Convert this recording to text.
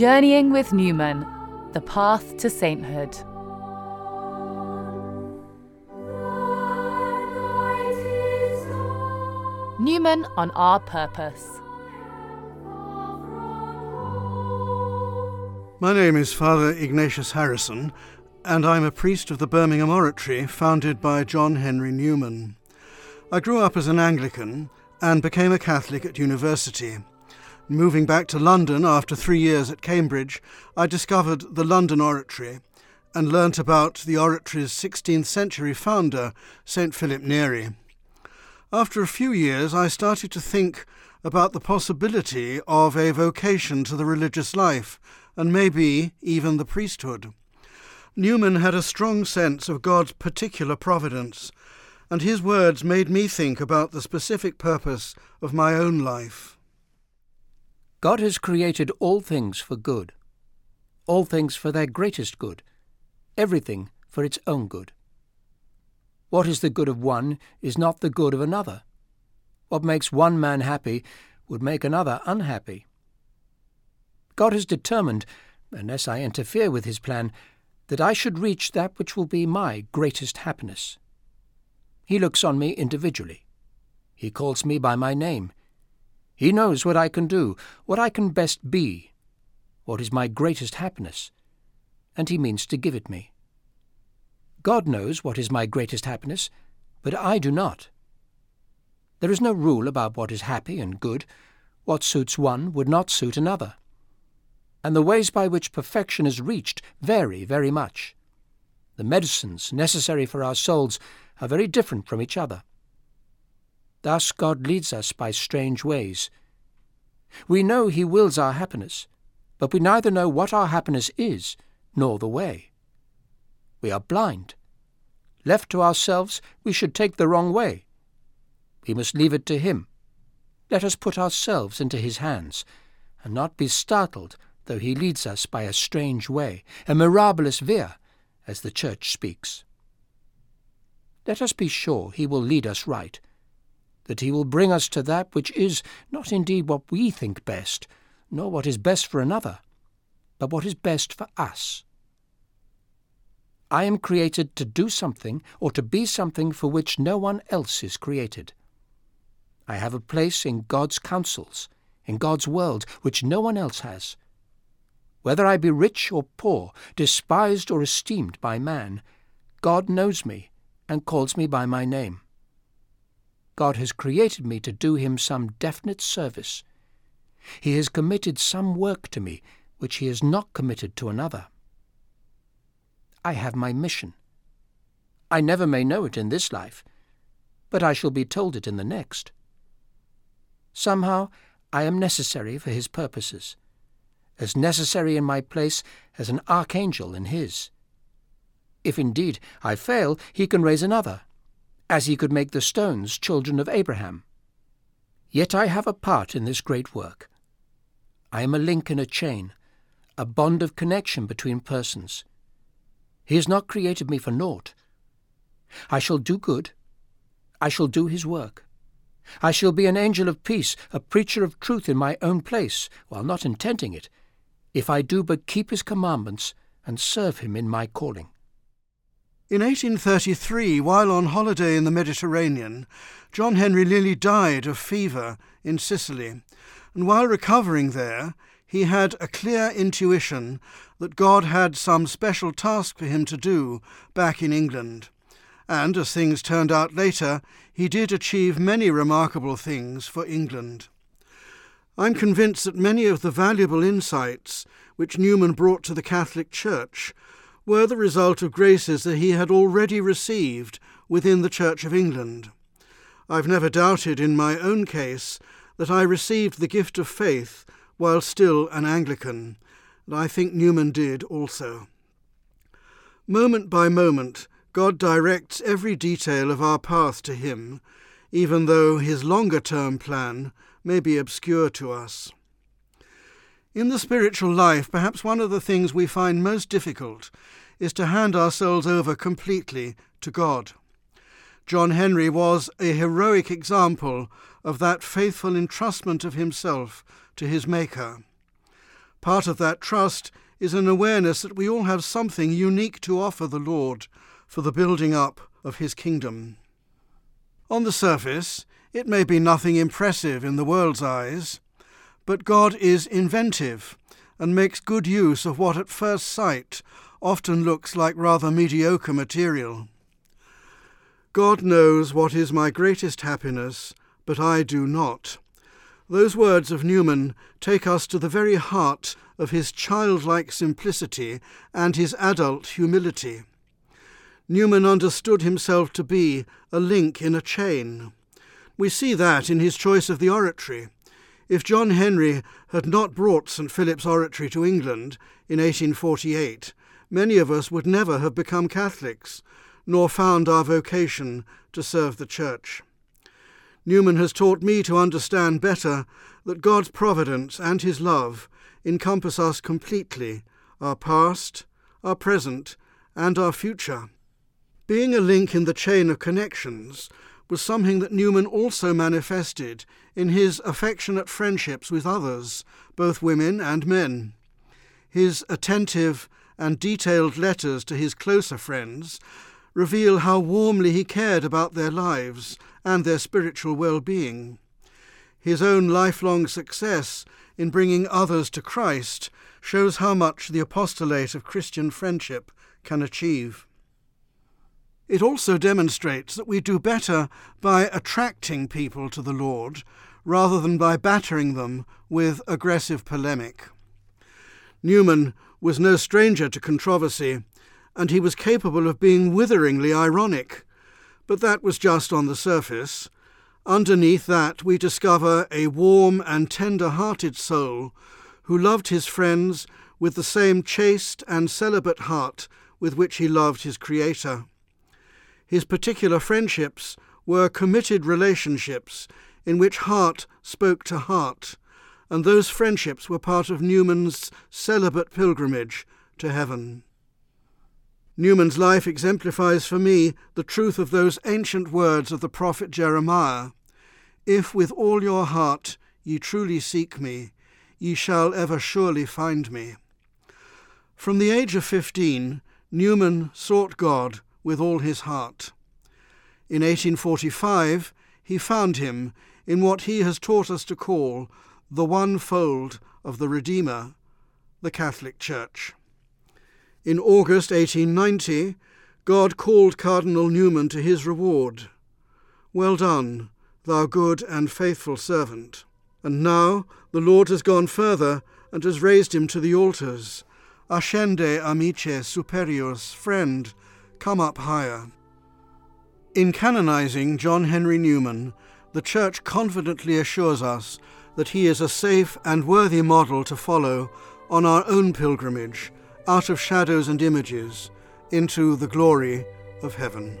Journeying with Newman The Path to Sainthood. Newman on Our Purpose. My name is Father Ignatius Harrison, and I'm a priest of the Birmingham Oratory founded by John Henry Newman. I grew up as an Anglican and became a Catholic at university. Moving back to London after three years at Cambridge, I discovered the London Oratory and learnt about the oratory's 16th century founder, St. Philip Neri. After a few years, I started to think about the possibility of a vocation to the religious life, and maybe even the priesthood. Newman had a strong sense of God's particular providence, and his words made me think about the specific purpose of my own life. God has created all things for good, all things for their greatest good, everything for its own good. What is the good of one is not the good of another. What makes one man happy would make another unhappy. God has determined, unless I interfere with his plan, that I should reach that which will be my greatest happiness. He looks on me individually. He calls me by my name. He knows what I can do, what I can best be, what is my greatest happiness, and he means to give it me. God knows what is my greatest happiness, but I do not. There is no rule about what is happy and good. What suits one would not suit another. And the ways by which perfection is reached vary very much. The medicines necessary for our souls are very different from each other. Thus God leads us by strange ways. We know He wills our happiness, but we neither know what our happiness is nor the way. We are blind. Left to ourselves, we should take the wrong way. We must leave it to Him. Let us put ourselves into His hands, and not be startled though He leads us by a strange way, a mirabilis via, as the Church speaks. Let us be sure He will lead us right, that He will bring us to that which is not indeed what we think best, nor what is best for another, but what is best for us. I am created to do something or to be something for which no one else is created. I have a place in God's counsels, in God's world, which no one else has. Whether I be rich or poor, despised or esteemed by man, God knows me and calls me by my name. God has created me to do him some definite service. He has committed some work to me which he has not committed to another. I have my mission. I never may know it in this life, but I shall be told it in the next. Somehow I am necessary for his purposes, as necessary in my place as an archangel in his. If indeed I fail, he can raise another, as he could make the stones children of Abraham. Yet I have a part in this great work. I am a link in a chain, a bond of connection between persons. He has not created me for naught. I shall do good. I shall do his work. I shall be an angel of peace, a preacher of truth in my own place, while not intending it, if I do but keep his commandments and serve him in my calling. In 1833, while on holiday in the Mediterranean, John Henry nearly died of fever in Sicily, and while recovering there, he had a clear intuition that God had some special task for him to do back in England. And, as things turned out later, he did achieve many remarkable things for England. I'm convinced that many of the valuable insights which Newman brought to the Catholic Church were the result of graces that he had already received within the Church of England. I've never doubted in my own case that I received the gift of faith while still an Anglican, and I think Newman did also. Moment by moment, God directs every detail of our path to Him, even though His longer term plan may be obscure to us. In the spiritual life, perhaps one of the things we find most difficult is to hand ourselves over completely to God. John Henry was a heroic example of that faithful entrustment of himself to his Maker. Part of that trust is an awareness that we all have something unique to offer the Lord for the building up of his kingdom. On the surface, it may be nothing impressive in the world's eyes, but God is inventive and makes good use of what at first sight often looks like rather mediocre material. God knows what is my greatest happiness, but I do not. Those words of Newman take us to the very heart of his childlike simplicity and his adult humility. Newman understood himself to be a link in a chain. We see that in his choice of the oratory. If John Henry had not brought St Philip's Oratory to England in 1848, many of us would never have become Catholics, nor found our vocation to serve the Church. Newman has taught me to understand better that God's providence and his love encompass us completely, our past, our present, and our future. Being a link in the chain of connections was something that Newman also manifested in his affectionate friendships with others, both women and men. His attentive and detailed letters to his closer friends reveal how warmly he cared about their lives and their spiritual well being. His own lifelong success in bringing others to Christ shows how much the apostolate of Christian friendship can achieve. It also demonstrates that we do better by attracting people to the Lord rather than by battering them with aggressive polemic. Newman was no stranger to controversy, and he was capable of being witheringly ironic, but that was just on the surface. Underneath that, we discover a warm and tender hearted soul who loved his friends with the same chaste and celibate heart with which he loved his Creator. His particular friendships were committed relationships in which heart spoke to heart, and those friendships were part of Newman's celibate pilgrimage to heaven. Newman's life exemplifies for me the truth of those ancient words of the prophet Jeremiah If with all your heart ye truly seek me, ye shall ever surely find me. From the age of fifteen, Newman sought God with all his heart. In 1845, he found him in what he has taught us to call the one fold of the Redeemer, the Catholic Church. In August 1890, God called Cardinal Newman to his reward. Well done, thou good and faithful servant. And now the Lord has gone further and has raised him to the altars. Ascende, amice superius, friend, come up higher. In canonizing John Henry Newman, the Church confidently assures us that he is a safe and worthy model to follow on our own pilgrimage out of shadows and images into the glory of heaven.